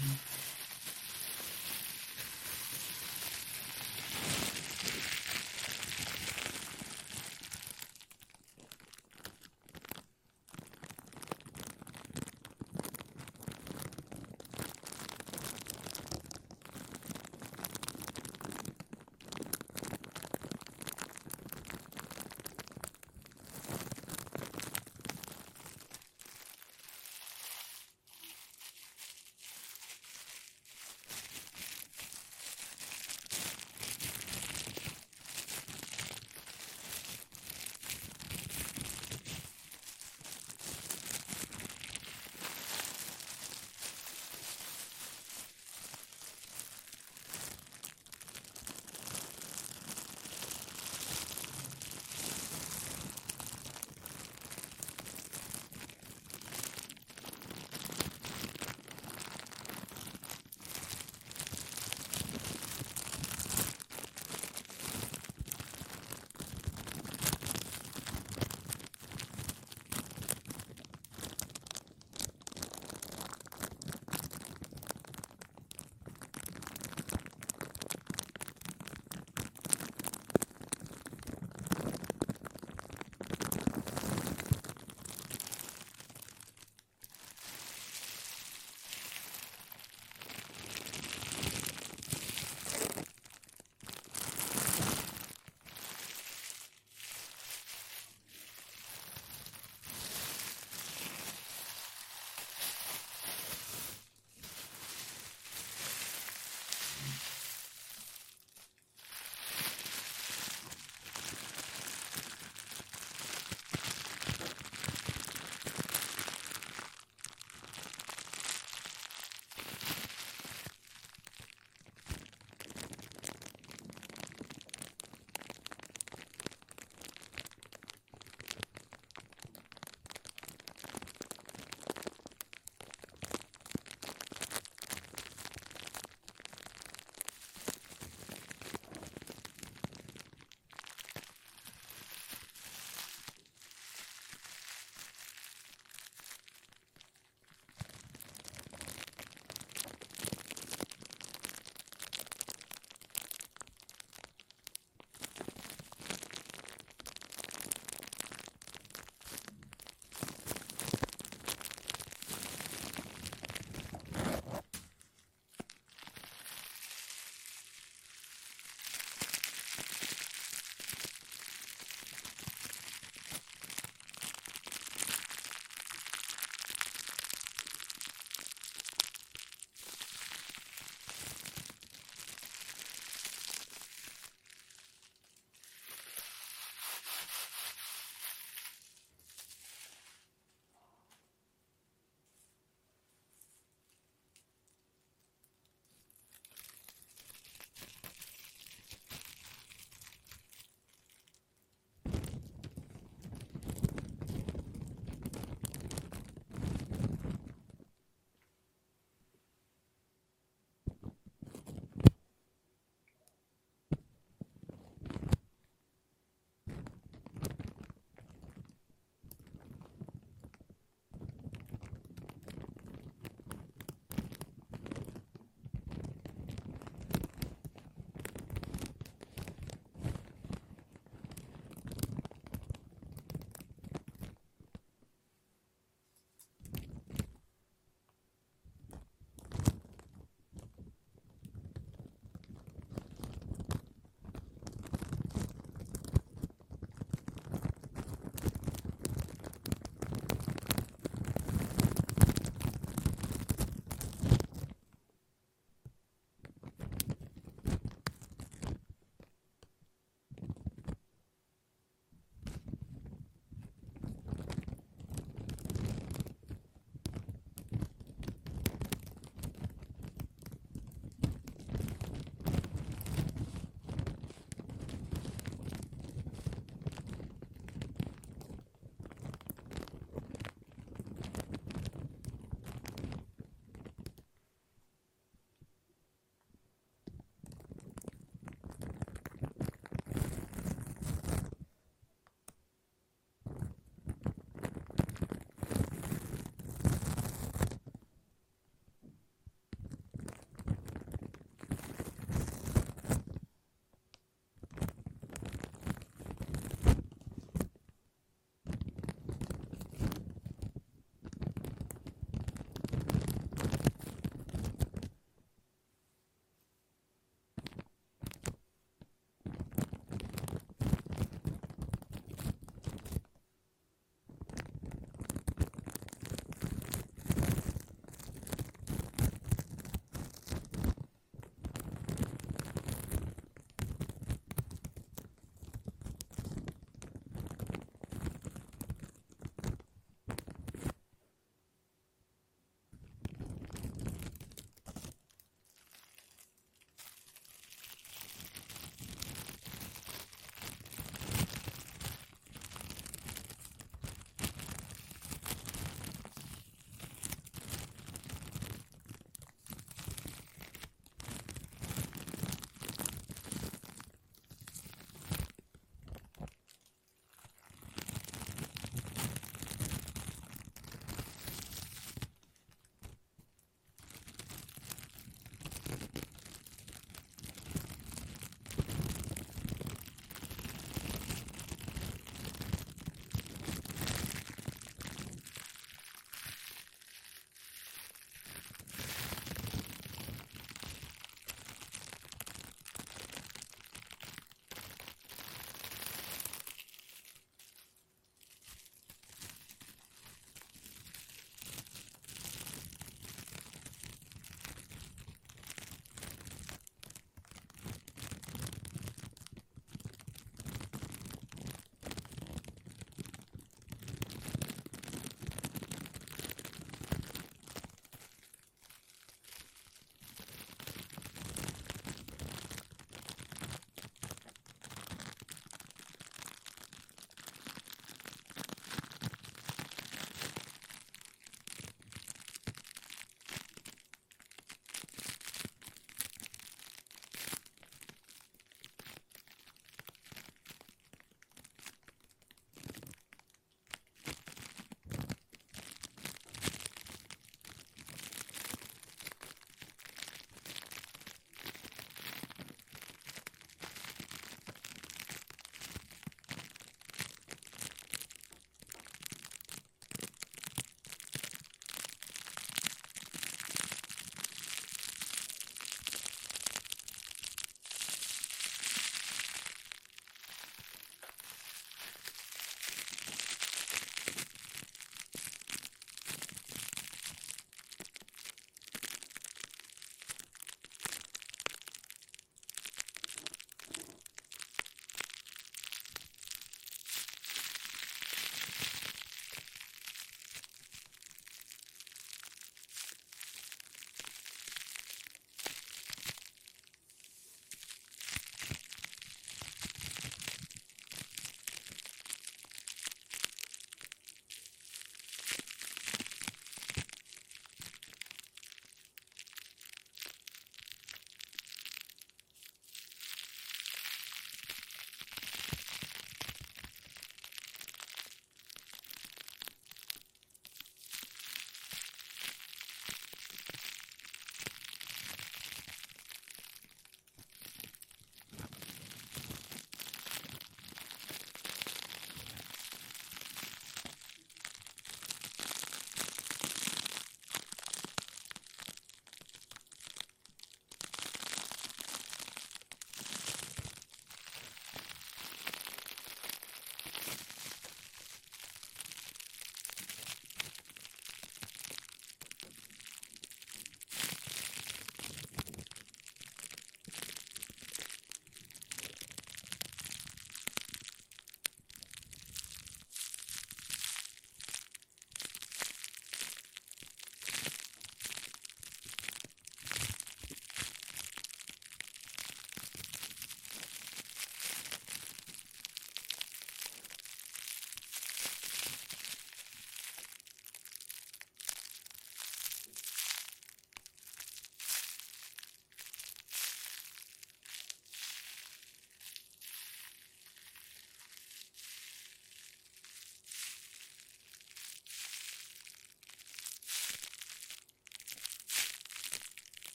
Mm-hmm.